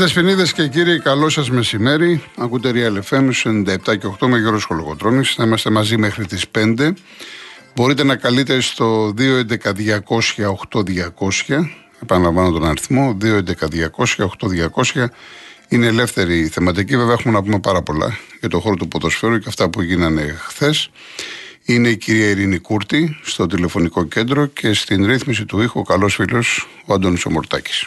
Κυρίες Δεσποινίδες και κύριοι, καλό σας μεσημέρι. Ακούτε Real FM 97 και 8 με Γιώργος Χολογοτρόνη. Θα είμαστε μαζί μέχρι τις 5. Μπορείτε να καλείτε στο 211-200-8200. Επαναλαμβάνω τον αριθμό. 211-200-8200. Είναι ελεύθερη η θεματική. Βέβαια, έχουμε να πούμε πάρα πολλά για το χώρο του ποδοσφαίρου και αυτά που γίνανε χθες. Είναι η κυρία Ειρήνη Κούρτη στο τηλεφωνικό κέντρο και στην ρύθμιση του ήχου ο καλός φίλος ο Αντώνης Ομορτάκης.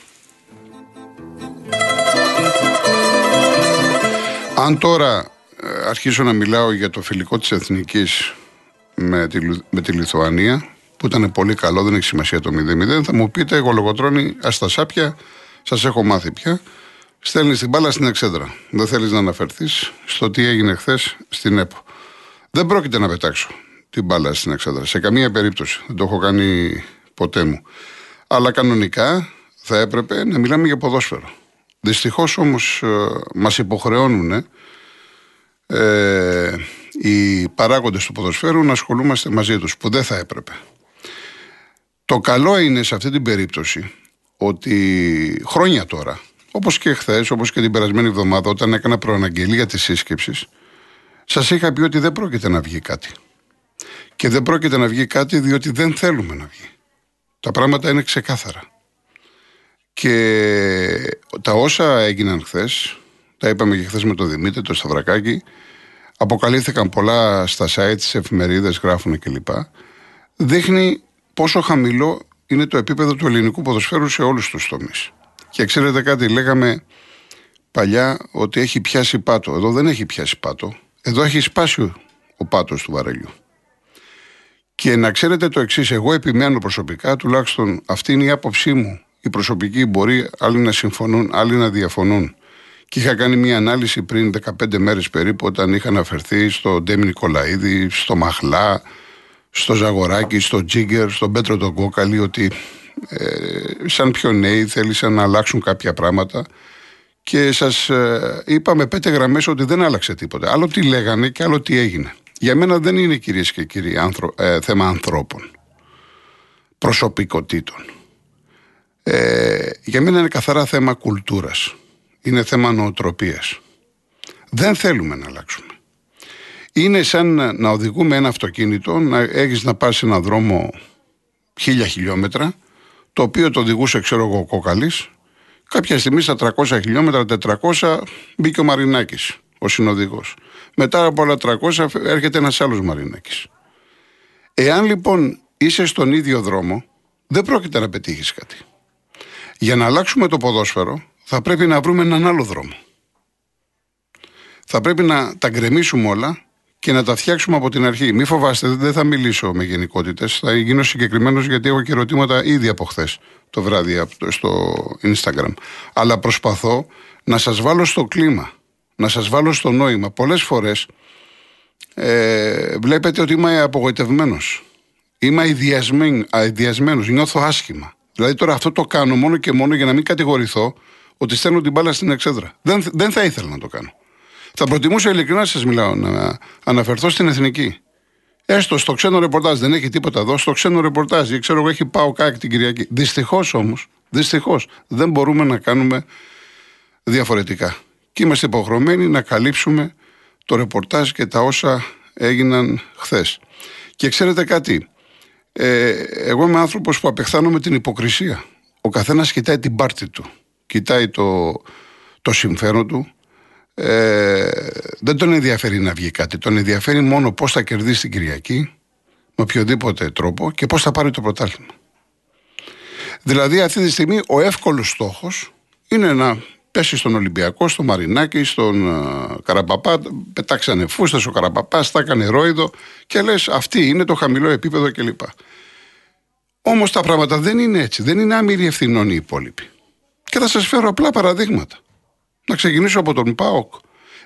Αν τώρα ε, αρχίσω να μιλάω για το φιλικό της Εθνικής με τη, με τη Λιθουανία, που ήταν πολύ καλό, δεν έχει σημασία το 0-0, θα μου πείτε, εγώ λογοτρώνει, ας τα σάπια, σας έχω μάθει πια. Στέλνεις την μπάλα στην εξέδρα. Δεν θέλεις να αναφερθείς στο τι έγινε χθες στην ΕΠΟ. Δεν πρόκειται να πετάξω την μπάλα στην εξέδρα. Σε καμία περίπτωση. Δεν το έχω κάνει ποτέ μου. Αλλά κανονικά θα έπρεπε να μιλάμε για ποδόσφαιρο. Δυστυχώς όμως ε, μας υποχρεώνουν ε, οι παράγοντες του ποδοσφαίρου να ασχολούμαστε μαζί τους, που δεν θα έπρεπε. Το καλό είναι σε αυτή την περίπτωση ότι χρόνια τώρα, όπως και χθες, όπως και την περασμένη εβδομάδα, όταν έκανα προαναγγελία τη σύσκεψη, σας είχα πει ότι δεν πρόκειται να βγει κάτι. Και δεν πρόκειται να βγει κάτι διότι δεν θέλουμε να βγει. Τα πράγματα είναι ξεκάθαρα. Και τα όσα έγιναν χθες, τα είπαμε και χθες με τον Δημήτρη, το Σταυρακάκη, αποκαλύφθηκαν πολλά στα site, στι εφημερίδες, γράφουν κλπ. Δείχνει πόσο χαμηλό είναι το επίπεδο του ελληνικού ποδοσφαίρου σε όλους τους τομείς. Και ξέρετε κάτι, λέγαμε παλιά ότι έχει πιάσει πάτο. Εδώ δεν έχει πιάσει πάτο. Εδώ έχει σπάσει ο πάτος του βαρελιού. Και να ξέρετε το εξής, εγώ επιμένω προσωπικά, τουλάχιστον αυτή είναι η άποψή μου οι προσωπικοί μπορεί άλλοι να συμφωνούν, άλλοι να διαφωνούν. Και είχα κάνει μια ανάλυση πριν 15 μέρες περίπου όταν είχα αναφερθεί στο Ντέμι Νικολαίδη, στο Μαχλά, στο Ζαγοράκι, στο Τζίγκερ, στον Πέτρο τον Κόκαλη ότι ε, σαν πιο νέοι θέλησαν να αλλάξουν κάποια πράγματα και σας ε, είπα με πέντε γραμμές ότι δεν άλλαξε τίποτα. Άλλο τι λέγανε και άλλο τι έγινε. Για μένα δεν είναι κυρίες και κύριοι ε, θέμα ανθρώπων, προσωπικότητων. Ε, για μένα είναι καθαρά θέμα κουλτούρας. Είναι θέμα νοοτροπίας. Δεν θέλουμε να αλλάξουμε. Είναι σαν να οδηγούμε ένα αυτοκίνητο, να έχεις να πας σε ένα δρόμο χίλια χιλιόμετρα, το οποίο το οδηγούσε, ξέρω εγώ, ο Κόκαλης. Κάποια στιγμή στα 300 χιλιόμετρα, 400, μπήκε ο Μαρινάκης, ο συνοδηγός. Μετά από όλα 300 έρχεται ένας άλλος Μαρινάκης. Εάν λοιπόν είσαι στον ίδιο δρόμο, δεν πρόκειται να πετύχεις κάτι. Για να αλλάξουμε το ποδόσφαιρο θα πρέπει να βρούμε έναν άλλο δρόμο. Θα πρέπει να τα γκρεμίσουμε όλα και να τα φτιάξουμε από την αρχή. Μη φοβάστε, δεν θα μιλήσω με γενικότητες. Θα γίνω συγκεκριμένος γιατί έχω και ερωτήματα ήδη από χθες το βράδυ στο Instagram. Αλλά προσπαθώ να σας βάλω στο κλίμα, να σας βάλω στο νόημα. Πολλές φορές ε, βλέπετε ότι είμαι απογοητευμένος. Είμαι αειδιασμένος, νιώθω άσχημα. Δηλαδή τώρα αυτό το κάνω μόνο και μόνο για να μην κατηγορηθώ ότι στέλνω την μπάλα στην εξέδρα. Δεν, δεν θα ήθελα να το κάνω. Θα προτιμούσα ειλικρινά σας μιλάω να αναφερθώ στην εθνική. Έστω στο ξένο ρεπορτάζ, δεν έχει τίποτα εδώ. Στο ξένο ρεπορτάζ, ξέρω εγώ, έχει πάω κάκι την Κυριακή. Δυστυχώς όμως, δυστυχώς δεν μπορούμε να κάνουμε διαφορετικά. Και είμαστε υποχρεωμένοι να καλύψουμε το ρεπορτάζ και τα όσα έγιναν χθες. Και ξέρετε κάτι, ε, εγώ είμαι άνθρωπος που απεχθάνομαι την υποκρισία. Ο καθένας κοιτάει την πάρτη του. Κοιτάει το, το συμφέρον του. Ε, δεν τον ενδιαφέρει να βγει κάτι. Τον ενδιαφέρει μόνο πώς θα κερδίσει την Κυριακή με οποιοδήποτε τρόπο και πώς θα πάρει το πρωτάθλημα. Δηλαδή αυτή τη στιγμή ο εύκολος στόχος είναι να πέσει στον Ολυμπιακό, στο Μαρινάκι, στον uh, Καραπαπά. Πετάξανε φούστες ο Καραπαπά, τα έκανε ρόιδο και λες: Αυτή είναι το χαμηλό επίπεδο κλπ. Όμως τα πράγματα δεν είναι έτσι. Δεν είναι άμυροι ευθυνών οι υπόλοιποι. Και θα σας φέρω απλά παραδείγματα. Να ξεκινήσω από τον Πάοκ.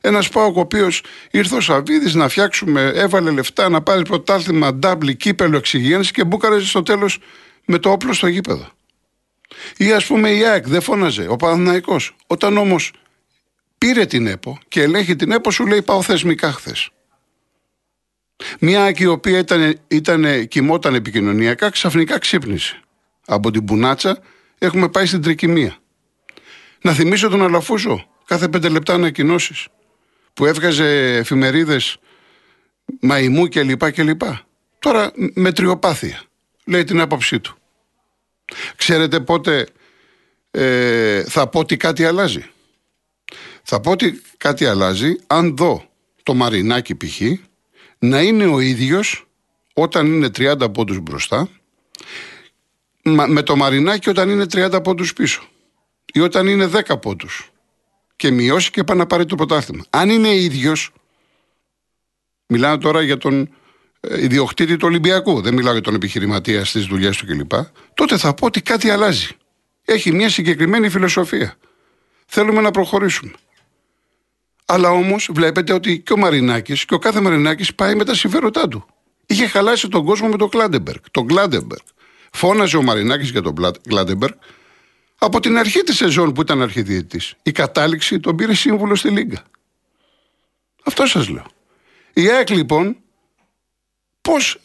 Ένας Πάοκ ο οποίος ήρθε ο Σαββίδης να φτιάξουμε, έβαλε λεφτά να πάρει πρωτάθλημα, ντάμπλι, κύπελο, εξυγίανση και μπούκαρε στο τέλος με το όπλο στο γήπεδο. Ή ας πούμε η ΑΕΚ δεν φώναζε, ο Παναθηναϊκός. Όταν όμως πήρε την ΕΠΟ και ελέγχει την ΕΠΟ, σου λέει πάω θεσμικά χθες. Μια ΑΕΚ η οποία ήταν, ήταν, κοιμόταν επικοινωνιακά, ξαφνικά ξύπνησε. Από την Μπουνάτσα έχουμε πάει στην τρικυμία. Να θυμίσω τον Αλαφούζο κάθε πέντε λεπτά ανακοινώσεις που έβγαζε εφημερίδες μαϊμού κλπ. κλπ. Τώρα με τριοπάθεια λέει την άποψή του. Ξέρετε πότε ε, θα πω ότι κάτι αλλάζει. Θα πω ότι κάτι αλλάζει αν δω το Μαρινάκι π.χ. να είναι ο ίδιος όταν είναι 30 πόντους μπροστά με το Μαρινάκι όταν είναι 30 πόντους πίσω ή όταν είναι 10 πόντους και μειώσει και πάει να πάρει το πρωτάθλημα. Αν είναι ίδιος μιλάω τώρα για τον ε, ιδιοκτήτη του Ολυμπιακού, δεν μιλάω για τον επιχειρηματία στις δουλειές του κλπ. Τότε θα πω ότι κάτι αλλάζει. Έχει μια συγκεκριμένη φιλοσοφία. Θέλουμε να προχωρήσουμε. Αλλά όμως βλέπετε ότι και ο Μαρινάκης και ο κάθε Μαρινάκης πάει με τα συμφέροντά του. Είχε χαλάσει τον κόσμο με τον Κλάντεμπεργκ. Τον Κλάντεμπεργκ. Φώναζε ο Μαρινάκης για τον Κλάντεμπεργκ από την αρχή της σεζόν που ήταν αρχιδιετή. Η κατάληξη τον πήρε σύμβουλο στη Λίγκα. Αυτό σας λέω. Η ΑΕΚ λοιπόν, πώς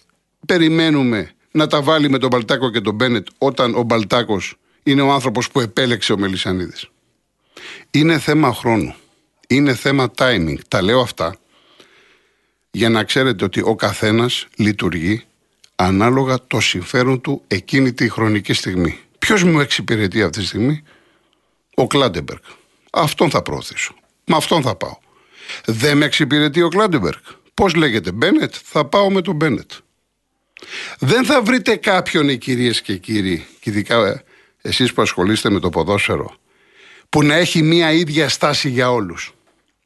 περιμένουμε να τα βάλει με τον Μπαλτάκο και τον Μπένετ όταν ο Μπαλτάκος είναι ο άνθρωπος που επέλεξε ο Μελισανίδης; Είναι θέμα χρόνου. Είναι θέμα timing. Τα λέω αυτά για να ξέρετε ότι ο καθένας λειτουργεί ανάλογα το συμφέρον του εκείνη τη χρονική στιγμή. Ποιος μου εξυπηρετεί αυτή τη στιγμή, ο Κλάντεμπεργκ. Αυτόν θα προωθήσω. Με αυτόν θα πάω. Δεν με εξυπηρετεί ο Κλάντεμπεργκ. Πώς λέγεται, Μπένετ, θα πάω με τον Μπένετ. Δεν θα βρείτε κάποιον, οι κυρίες και κύριοι, και ειδικά εσείς που ασχολείστε με το ποδόσφαιρο, που να έχει μία ίδια στάση για όλους.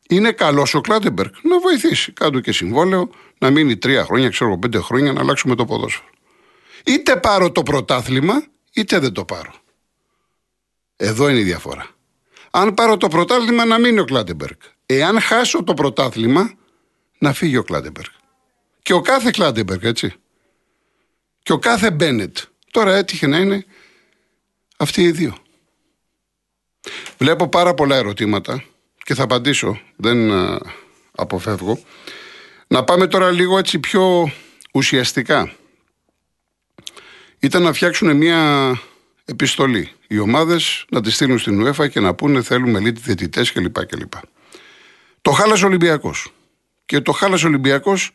Είναι καλός ο Κλάντεμπεργκ να βοηθήσει. Κάν' του και συμβόλαιο, να μείνει τρία χρόνια, ξέρω πέντε χρόνια, να αλλάξουμε το ποδόσφαιρο. Είτε πάρω το πρωτάθλημα, είτε δεν το πάρω. Εδώ είναι η διαφορά. Αν πάρω το πρωτάθλημα, να μείνει ο Κλάντεμπεργκ. Εάν χάσω το πρωτάθλημα, να φύγει ο Κλάντεμπεργκ. Και ο κάθε Κλάντεμπεργκ, έτσι. Και ο κάθε Μπένετ. Τώρα έτυχε να είναι αυτοί οι δύο. Βλέπω πάρα πολλά ερωτήματα και θα απαντήσω, δεν α, αποφεύγω. Να πάμε τώρα λίγο έτσι πιο ουσιαστικά. Ήταν να φτιάξουν μια επιστολή. Οι ομάδες να τη στείλουν στην UEFA και να πούνε θέλουμε λίτη διαιτητές κλπ. κλπ. Το χάλασε ο Ολυμπιακός. Και το χάλασε ο Ολυμπιακός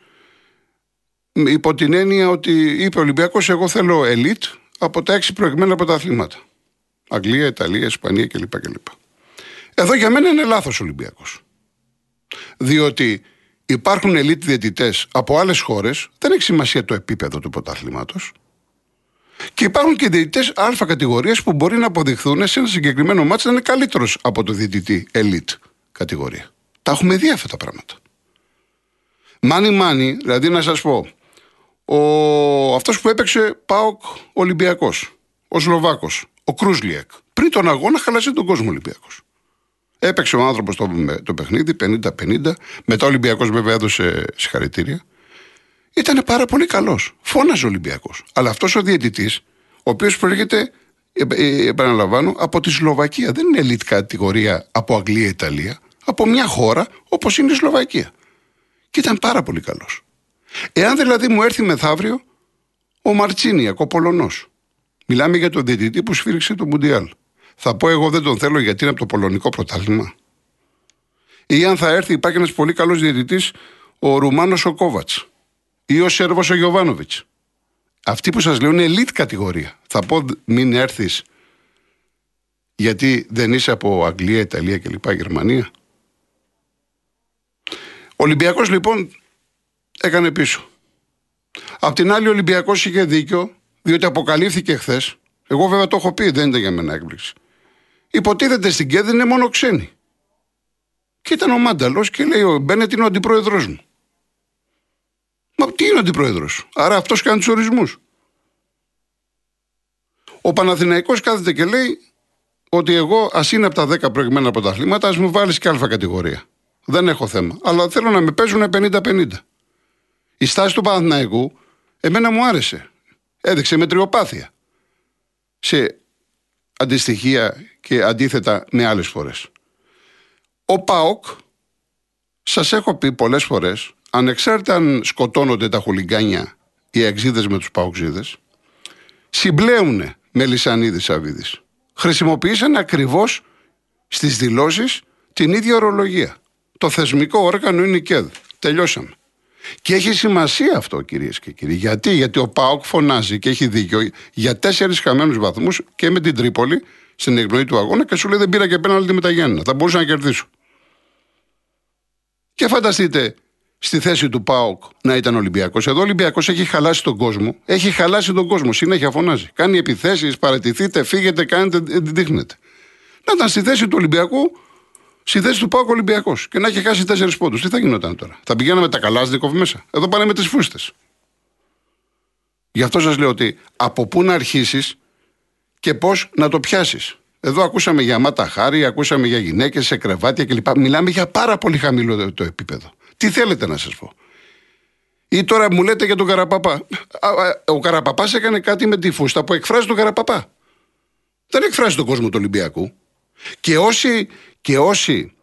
υπό την έννοια ότι είπε ο Ολυμπιακός εγώ θέλω ελίτ από τα έξι προηγμένα πρωταθλήματα. Αγγλία, Ιταλία, Ισπανία κλπ. κλπ. Εδώ για μένα είναι λάθος ο Ολυμπιακός. Διότι υπάρχουν ελίτ διαιτητές από άλλες χώρες, δεν έχει σημασία το επίπεδο του πρωταθλήματος. Και υπάρχουν και διαιτητές Α κατηγορίας που μπορεί να αποδειχθούν σε ένα συγκεκριμένο μάτσο να είναι καλύτερος από το διαιτητή ελίτ κατηγορία. Τα έχουμε δει αυτά τα πράγματα. Μάνι μάνι, δηλαδή να σας πω, ο... αυτός που έπαιξε Πάοκ Ολυμπιακός, ο Σλοβάκος, ο Κρούσλιακ, πριν τον αγώνα χαλασε τον κόσμο Ολυμπιακός. Έπαιξε ο άνθρωπος το, το παιχνίδι 50-50. Μετά ο Ολυμπιακός βέβαια έδωσε συγχαρητήρια. Ήταν πάρα πολύ καλός. Φώναζε ο Ολυμπιακός. Αλλά αυτός ο διαιτητής, ο οποίος προέρχεται, ε, ε, επαναλαμβάνω, από τη Σλοβακία. Δεν είναι elite κατηγορία από Αγγλία-Ιταλία. Από μια χώρα όπως είναι η Σλοβακία. Και ήταν πάρα πολύ καλός. Εάν δηλαδή μου έρθει μεθαύριο ο Μαρτσίνιακ, ο Πολωνό. Μιλάμε για τον διαιτητή που σφύριξε το Μουντιάλ. Θα πω εγώ δεν τον θέλω γιατί είναι από το πολωνικό πρωτάθλημα. Ή αν θα έρθει, υπάρχει ένας πολύ καλός διαιτητής, ο Ρουμάνος ο Κόβατς. Ή ο Σέρβος ο Γιωβάνοβιτς. Αυτοί που σας λέω είναι elite κατηγορία. Θα πω μην έρθεις γιατί δεν είσαι από Αγγλία, Ιταλία κλπ. Γερμανία. Ο Ολυμπιακός λοιπόν έκανε πίσω. Απ' την άλλη ο Ολυμπιακός είχε δίκιο διότι αποκαλύφθηκε χθες. Εγώ βέβαια το έχω πει, δεν ήταν για μένα έκπληξη. Υποτίθεται στην ΚΕΔ είναι μόνο ξένοι. Και ήταν ο Μάνταλος και λέει: Ο Μπένετ είναι ο αντιπρόεδρός μου. Μα τι είναι ο αντιπρόεδρος, Άρα αυτός κάνει τους ορισμούς. Ο Παναθηναϊκός κάθεται και λέει ότι εγώ, ας είναι από τα 10 προηγμένα πρωταθλήματα, ας μου βάλεις και αλφα κατηγορία. Δεν έχω θέμα. Αλλά θέλω να με παίζουν 50-50. Η στάση του Παναθηναϊκού εμένα μου άρεσε. Έδειξε μετριοπάθεια. Σε αντιστοιχεία και αντίθετα με άλλες φορές. Ο ΠΑΟΚ, σας έχω πει πολλές φορές, ανεξάρτητα αν σκοτώνονται τα χουλιγκάνια οι εξίδες με τους ΠΑΟΚζίδες, συμπλέουν με Λυσανίδη Σαββίδης. Χρησιμοποιήσαν ακριβώς στις δηλώσεις την ίδια ορολογία. Το θεσμικό όργανο είναι η ΚΕΔ. Τελειώσαμε. Και έχει σημασία αυτό, κυρίες και κύριοι. Γιατί, Γιατί ο Πάοκ φωνάζει και έχει δίκιο για τέσσερις χαμένους βαθμούς και με την Τρίπολη στην εκπνοή του αγώνα και σου λέει δεν πήρα και πέναλτι με τα Γιάννη. Θα μπορούσα να κερδίσω. Και φανταστείτε στη θέση του Πάοκ να ήταν Ολυμπιακός. Εδώ ο Ολυμπιακός έχει χαλάσει τον κόσμο. Έχει χαλάσει τον κόσμο. Συνέχεια φωνάζει. Κάνει επιθέσεις, παρατηθείτε, φύγετε, κάνετε, δείχνετε. Να ήταν στη θέση του Ολυμπιακού στη θέση του Πάουκ Ολυμπιακός και να έχει χάσει τέσσερις πόντους. Τι θα γινόταν τώρα. Θα πηγαίναμε τα καλά Σδίκοφ μέσα. Εδώ πάνε με τις φούστες. Γι' αυτό σας λέω ότι από πού να αρχίσεις και πώς να το πιάσεις. Εδώ ακούσαμε για μάτα χάρη, ακούσαμε για γυναίκες σε κρεβάτια κλπ. Μιλάμε για πάρα πολύ χαμηλό το επίπεδο. Τι θέλετε να σας πω; Ή τώρα μου λέτε για τον Καραπαπά. Ο Καραπαπάς έκανε κάτι με τη φούστα που εκφράζει τον Καραπαπά. Δεν εκφράζει τον κόσμο του Ολυμπιακού. Και όσοι, και όσοι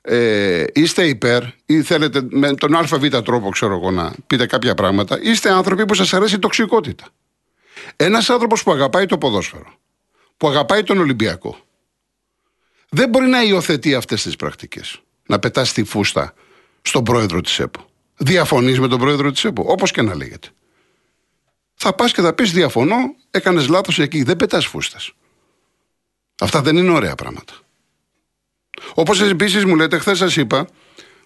ε, είστε υπέρ ή θέλετε με τον ΑΒ τρόπο, ξέρω εγώ, να πείτε κάποια πράγματα, είστε άνθρωποι που σας αρέσει η τοξικότητα. Ένας άνθρωπος που αγαπάει το ποδόσφαιρο, που αγαπάει τον Ολυμπιακό, δεν μπορεί να υιοθετεί αυτές τις πρακτικές. Να πετάς τη φούστα στον πρόεδρο της ΕΠΟ. Διαφωνείς με τον πρόεδρο της ΕΠΟ, όπως και να λέγεται. Θα πας και θα πεις: Διαφωνώ, έκανες λάθος εκεί. Δεν πετάς φούστας. Αυτά δεν είναι ωραία πράγματα. Όπως επίσης μου λέτε, χθες σας είπα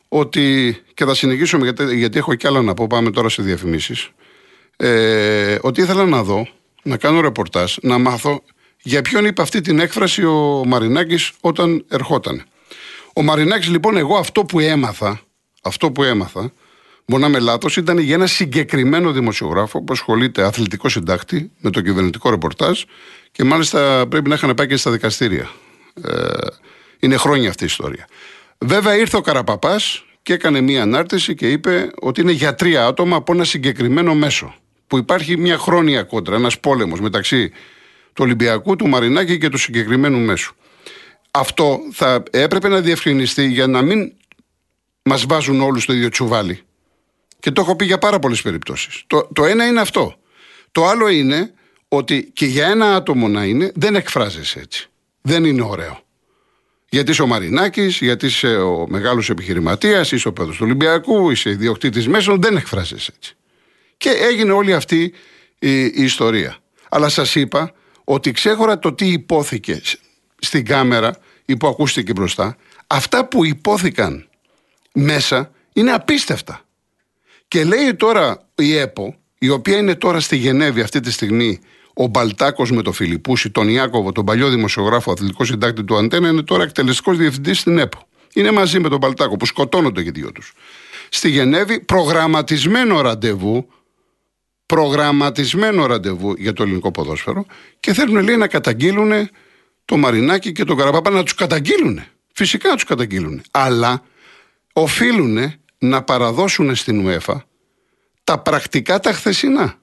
ότι. και θα συνεχίσουμε γιατί, γιατί έχω κι άλλα να πω. Πάμε τώρα σε διαφημίσεις. Ε, ότι ήθελα να δω, να κάνω ρεπορτάζ, να μάθω για ποιον είπε αυτή την έκφραση ο Μαρινάκης όταν ερχόταν. Ο Μαρινάκης, λοιπόν, εγώ αυτό που έμαθα, αυτό που έμαθα, μπορεί να είμαι λάθος, ήταν για ένα συγκεκριμένο δημοσιογράφο που ασχολείται αθλητικό συντάκτη με το κυβερνητικό ρεπορτάζ και μάλιστα πρέπει να είχαν πάει και στα δικαστήρια. Ε, είναι χρόνια αυτή η ιστορία. Βέβαια ήρθε ο Καραπαπάς και έκανε μία ανάρτηση και είπε ότι είναι για τρία άτομα από ένα συγκεκριμένο μέσο. Που υπάρχει μια χρόνια κόντρα, ένας πόλεμος μεταξύ του Ολυμπιακού, του Μαρινάκη και του συγκεκριμένου μέσου. Αυτό θα έπρεπε να διευκρινιστεί για να μην μας βάζουν όλους στο ίδιο τσουβάλι. Και το έχω πει για πάρα πολλές περιπτώσεις. Το, το ένα είναι αυτό. Το άλλο είναι ότι και για ένα άτομο να είναι, δεν εκφράζεσαι έτσι. Δεν είναι ωραίο. Γιατί είσαι ο Μαρινάκης, γιατί είσαι ο μεγάλος επιχειρηματίας, είσαι ο παιδί του Ολυμπιακού, είσαι ιδιοκτήτης μέσων, δεν εκφράζεσαι έτσι. Και έγινε όλη αυτή η, η ιστορία. Αλλά σας είπα ότι ξέχωρα το τι υπόθηκε στην κάμερα ή που ακούστηκε μπροστά, αυτά που υπόθηκαν μέσα είναι απίστευτα. Και λέει τώρα η ΕΠΟ, η οποία είναι τώρα στη Γενέβη αυτή τη στιγμή, ο Μπαλτάκος με τον Φιλιππούση, τον Ιάκωβο, τον παλιό δημοσιογράφο, αθλητικό συντάκτη του Αντένα, είναι τώρα εκτελεστικός διευθυντής στην ΕΠΟ. Είναι μαζί με τον Μπαλτάκο που σκοτώνονται και δύο τους. Στη Γενέβη, προγραμματισμένο ραντεβού, προγραμματισμένο ραντεβού για το ελληνικό ποδόσφαιρο και θέλουν λέει να καταγγείλουν το Μαρινάκι και τον Καραπάπα να τους καταγγείλουν. Φυσικά να τους καταγγείλουν. Αλλά οφείλουν να παραδώσουν στην UEFA τα πρακτικά τα χθεσινά,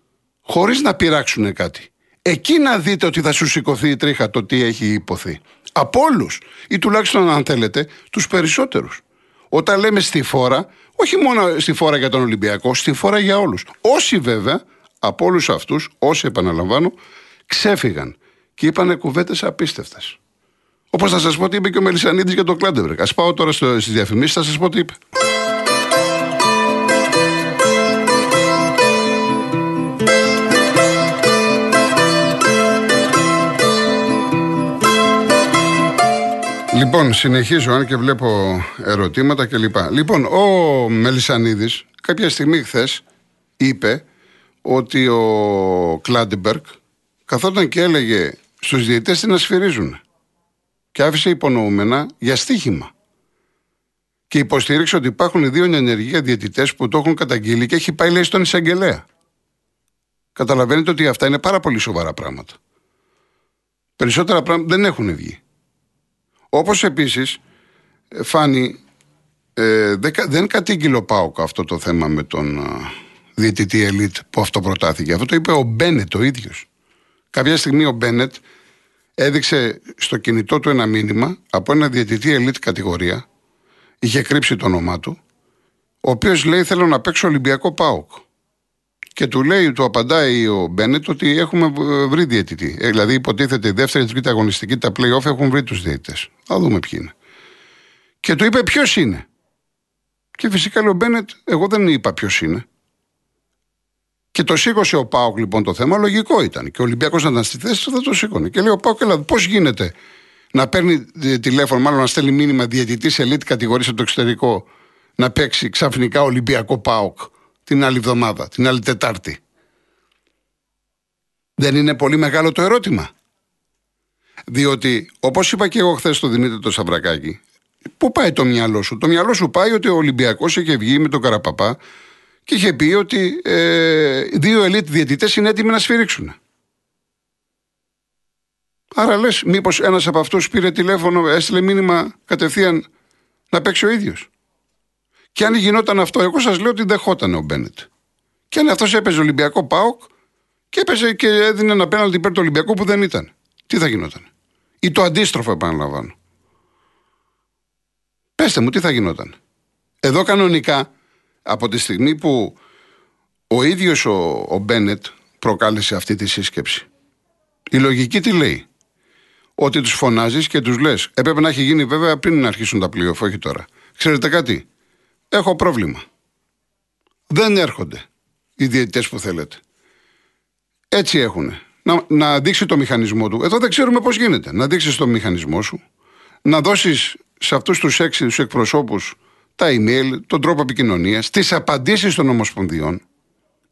χωρίς να πειράξουν κάτι. Εκεί να δείτε ότι θα σου σηκωθεί η τρίχα το τι έχει υποθεί. Από όλους, ή τουλάχιστον αν θέλετε, τους περισσότερους. Όταν λέμε στη φόρα, όχι μόνο στη φόρα για τον Ολυμπιακό, στη φόρα για όλους. Όσοι βέβαια, από όλους αυτούς, όσοι επαναλαμβάνω, ξέφυγαν και είπαν κουβέντες απίστευτες. Όπως θα σας πω τι είπε και ο Μελισανίδης για τον Κλάντεμπεργκ. Ας πάω τώρα στις διαφημίσεις, θα σας πω τι είπε. Λοιπόν, συνεχίζω αν και βλέπω ερωτήματα κλπ. Λοιπόν, ο Μελισανίδης κάποια στιγμή χθες είπε ότι ο Κλάντεμπεργκ καθόταν και έλεγε στους διαιτητές τι να σφυρίζουν. Και άφησε υπονοούμενα για στοίχημα. Και υποστήριξε ότι υπάρχουν δύο ενεργεία διαιτητές που το έχουν καταγγείλει και έχει πάει λέει στον εισαγγελέα. Καταλαβαίνετε ότι αυτά είναι πάρα πολύ σοβαρά πράγματα. Περισσότερα πράγματα δεν έχουν βγει. Όπως επίσης, φάνη, ε, δεν κατήγγειλε ο Πάοκ αυτό το θέμα με τον ε, διαιτητή ελίτ που αυτό προτάθηκε. Αυτό το είπε ο Μπένετ ο ίδιος. Κάποια στιγμή ο Μπένετ έδειξε στο κινητό του ένα μήνυμα από ένα διαιτητή ελίτ κατηγορία. Είχε κρύψει το όνομά του. Ο οποίος λέει: Θέλω να παίξω Ολυμπιακό Πάοκ. Και του λέει, του απαντάει ο Μπένετ ότι έχουμε βρει διαιτητή. Ε, δηλαδή, υποτίθεται η δεύτερη, τρίτη αγωνιστική, τα playoff έχουν βρει τους διαιτητές. Θα δούμε ποιοι είναι. Και του είπε ποιος είναι. Και φυσικά λέει ο Μπένετ, εγώ δεν είπα ποιος είναι. Και το σήκωσε ο Πάοκ λοιπόν το θέμα, λογικό ήταν. Και ο Ολυμπιακός να ήταν στη θέση θα το σήκωνε. Και λέει ο Πάοκ, δηλαδή, πώς γίνεται να παίρνει τηλέφωνο, μάλλον να στέλνει μήνυμα διαιτητής ελίτ κατηγορίας από το εξωτερικό να παίξει ξαφνικά Ολυμπιακό Πάοκ την άλλη εβδομάδα, την άλλη Τετάρτη. Δεν είναι πολύ μεγάλο το ερώτημα. Διότι, όπως είπα και εγώ χθες στο Δημήτρη το Σαβρακάκι, πού πάει το μυαλό σου; Το μυαλό σου πάει ότι ο Ολυμπιακός είχε βγει με τον Καραπαπά και είχε πει ότι ε, δύο ελίτ διαιτητές είναι έτοιμοι να σφυρίξουν. Άρα λες, μήπως ένας από αυτούς πήρε τηλέφωνο, έστειλε μήνυμα κατευθείαν να παίξει ο ίδιος; Και αν γινόταν αυτό, εγώ σας λέω ότι δεχόταν ο Μπένετ. Και αν αυτός έπαιζε Ολυμπιακό Πάοκ και έπαιζε και έδινε ένα πέναλτι υπέρ του Ολυμπιακού που δεν ήταν. Τι θα γινόταν; Ή το αντίστροφο, επαναλαμβάνω. Πεςτε μου, τι θα γινόταν; Εδώ κανονικά, από τη στιγμή που ο ίδιος ο, ο Μπένετ προκάλεσε αυτή τη σύσκεψη, η λογική τι λέει; Ότι τους φωνάζεις και τους λες. Έπρεπε να έχει γίνει βέβαια πριν να αρχίσουν τα πλοία, όχι τώρα. Ξέρετε κάτι, έχω πρόβλημα. Δεν έρχονται οι διαιτητές που θέλετε. Έτσι έχουν. Να, να δείξει το μηχανισμό του. Εδώ δεν ξέρουμε πώς γίνεται. Να δείξεις το μηχανισμό σου, να δώσεις σε αυτούς τους έξι τους εκπροσώπους τα email, τον τρόπο επικοινωνίας, τις απαντήσεις των Ομοσπονδιών,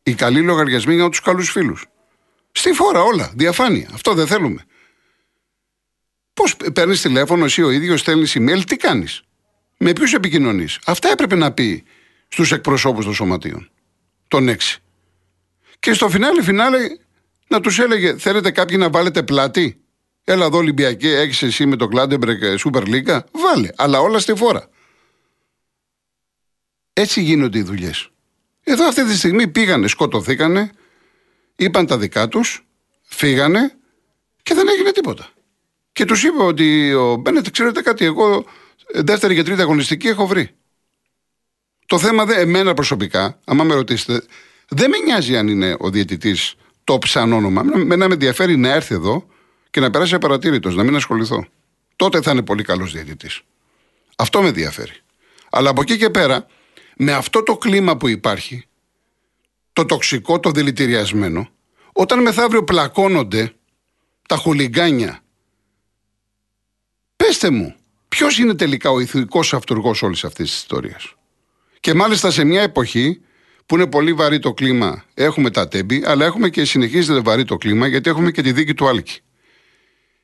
οι καλοί λογαριασμοί για τους καλούς φίλους. Στη φόρα όλα, διαφάνεια. Αυτό δεν θέλουμε. Πώς παίρνεις τηλέφωνο εσύ ο ίδιος, στέλνεις email, τι κάνεις; Με ποιους επικοινωνείς; Αυτά έπρεπε να πει στους εκπροσώπους των σωματείων. Των έξι. Και στο φινάλε, φινάλε, να τους έλεγε: Θέλετε κάποιοι να βάλετε πλάτη; Έλα εδώ Ολυμπιακέ, έχεις εσύ με το Κλάντεμπεργκ Σούπερ Λίγκα. Βάλε, αλλά όλα στη φόρα. Έτσι γίνονται οι δουλειές. Εδώ αυτή τη στιγμή πήγανε, σκοτωθήκανε, είπαν τα δικά τους, φύγανε και δεν έγινε τίποτα. Και τους είπε ότι ο Μπένετ, ξέρετε κάτι, εγώ δεύτερη και τρίτη αγωνιστική έχω βρει. Το θέμα δεν, εμένα προσωπικά, άμα με ρωτήσετε, δεν με νοιάζει αν είναι ο διαιτητής το σαν όνομα. Με να με ενδιαφέρει να έρθει εδώ και να περάσει απαρατήρητος, να μην ασχοληθώ. Τότε θα είναι πολύ καλός διαιτητής. Αυτό με ενδιαφέρει. Αλλά από εκεί και πέρα, με αυτό το κλίμα που υπάρχει, το τοξικό, το δηλητηριασμένο, όταν μεθαύριο πλακώνονται τα χουλιγκάνια, πέστε μου, ποιος είναι τελικά ο ηθικό αυτούργος όλης αυτής της ιστορίας; Και μάλιστα σε μια εποχή που είναι πολύ βαρύ το κλίμα, έχουμε τα τέμπη, αλλά έχουμε και συνεχίζεται βαρύ το κλίμα γιατί έχουμε και τη δίκη του Άλκη.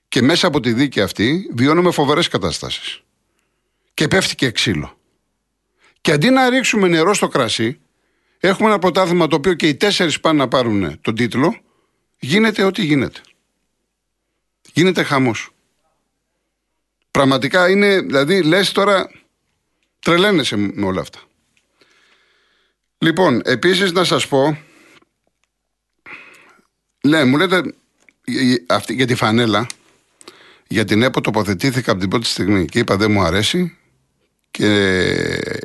Και μέσα από τη δίκη αυτή βιώνουμε φοβερές καταστάσεις. Και πέφτει και ξύλο. Και αντί να ρίξουμε νερό στο κρασί, έχουμε ένα πρωτάθλημα το οποίο και οι τέσσερις πάνε να πάρουν τον τίτλο, γίνεται ό,τι γίνεται. Γίνεται χαμός. Πραγματικά είναι, δηλαδή λες τώρα, τρελαίνεσαι με όλα αυτά. Λοιπόν, επίσης να σας πω. Ναι, μου λέτε αυτή, για τη φανέλα. Για την ΕΠΟ τοποθετήθηκα από την πρώτη στιγμή και είπα δεν μου αρέσει και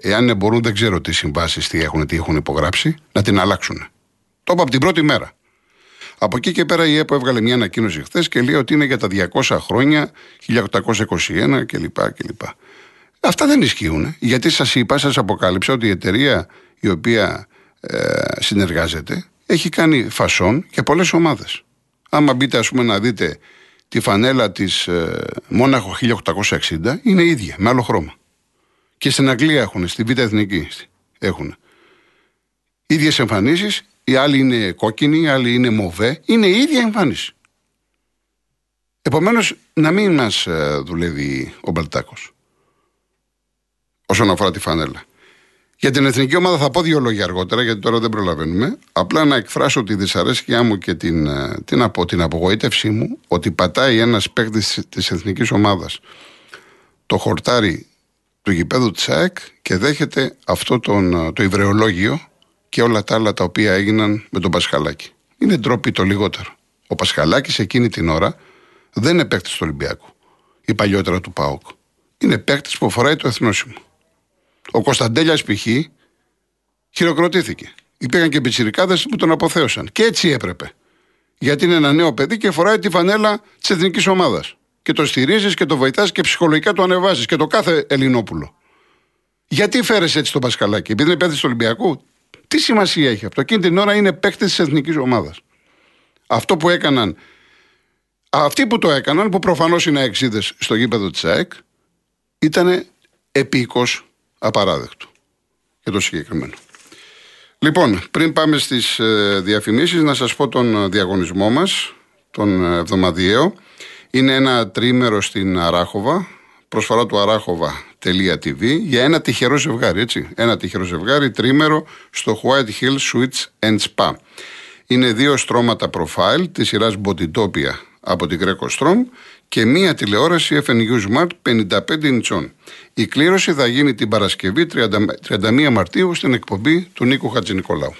εάν μπορούν δεν ξέρω τι συμβάσεις τι έχουν, τι έχουν υπογράψει να την αλλάξουν. Το είπα από την πρώτη μέρα. Από εκεί και πέρα η ΕΠΟ έβγαλε μια ανακοίνωση χθες και λέει ότι είναι για τα 200 χρόνια, 1821 κλπ. κλπ. Αυτά δεν ισχύουν. Γιατί σας είπα, σας αποκάλυψα ότι η εταιρεία η οποία ε, συνεργάζεται έχει κάνει φασόν για πολλές ομάδες. Άμα μπείτε ας πούμε να δείτε τη φανέλα της ε, Μόναχο 1860 είναι ίδια με άλλο χρώμα. Και στην Αγγλία έχουν, στη Β' Εθνική έχουν. Ίδιες εμφανίσεις, οι άλλοι είναι κόκκινοι, οι άλλοι είναι μοβέ, είναι η ίδια εμφάνιση. Επομένως να μην μας ε, δουλεύει ο Μπαλτάκος όσον αφορά τη φανέλα. Για την εθνική ομάδα θα πω δύο λόγια αργότερα, γιατί τώρα δεν προλαβαίνουμε. Απλά να εκφράσω τη δυσαρέσκειά μου και την, ε, την, απο, την απογοήτευσή μου ότι πατάει ένας παίκτης της εθνικής ομάδας το χορτάρι του γηπέδου της ΑΕΚ και δέχεται αυτό τον, ε, το υβρεολόγιο και όλα τα άλλα τα οποία έγιναν με τον Πασχαλάκη. Είναι ντροπή το λιγότερο. Ο Πασχαλάκης εκείνη την ώρα δεν είναι παίκτης του Ολυμπιακού ή παλιότερα του ΠΑΟΚ. Είναι παίκτης που φοράει το εθνόσημο. Ο Κωνσταντέλιας π.χ. χειροκροτήθηκε. Υπήρχαν και πιτσιρικάδες που τον αποθέωσαν. Και έτσι έπρεπε. Γιατί είναι ένα νέο παιδί και φοράει τη φανέλα της εθνικής ομάδας. Και το στηρίζεις και το βοηθάς και ψυχολογικά το ανεβάζεις και το κάθε Ελληνόπουλο. Γιατί φέρεσαι έτσι τον Πασκαλάκη, επειδή είναι παίκτης του Ολυμπιακού; Τι σημασία έχει αυτό; Εκείνη την ώρα είναι παίκτη της εθνικής ομάδας. Αυτό που έκαναν. Αυτοί που το έκαναν, που προφανώς είναι εξίδε στο γήπεδο της ΑΕΚ, ήταν επίκο απαράδεκτο για το συγκεκριμένο. Λοιπόν, πριν πάμε στις ε, διαφημίσεις, να σας πω τον διαγωνισμό μας, τον εβδομαδιαίο. Είναι ένα τρίμερο στην Αράχοβα, προσφορά του αράχοβα.tv για ένα τυχερό ζευγάρι, έτσι. Ένα τυχερό ζευγάρι, τρίμερο στο White Hill Suites and Spa. Είναι δύο στρώματα profile της σειράς Bodytopia από την Greco Strom και μία τηλεόραση FNU Smart 55 ιντσών. Η κλήρωση θα γίνει την Παρασκευή 31 Μαρτίου στην εκπομπή του Νίκου Χατζηνικολάου.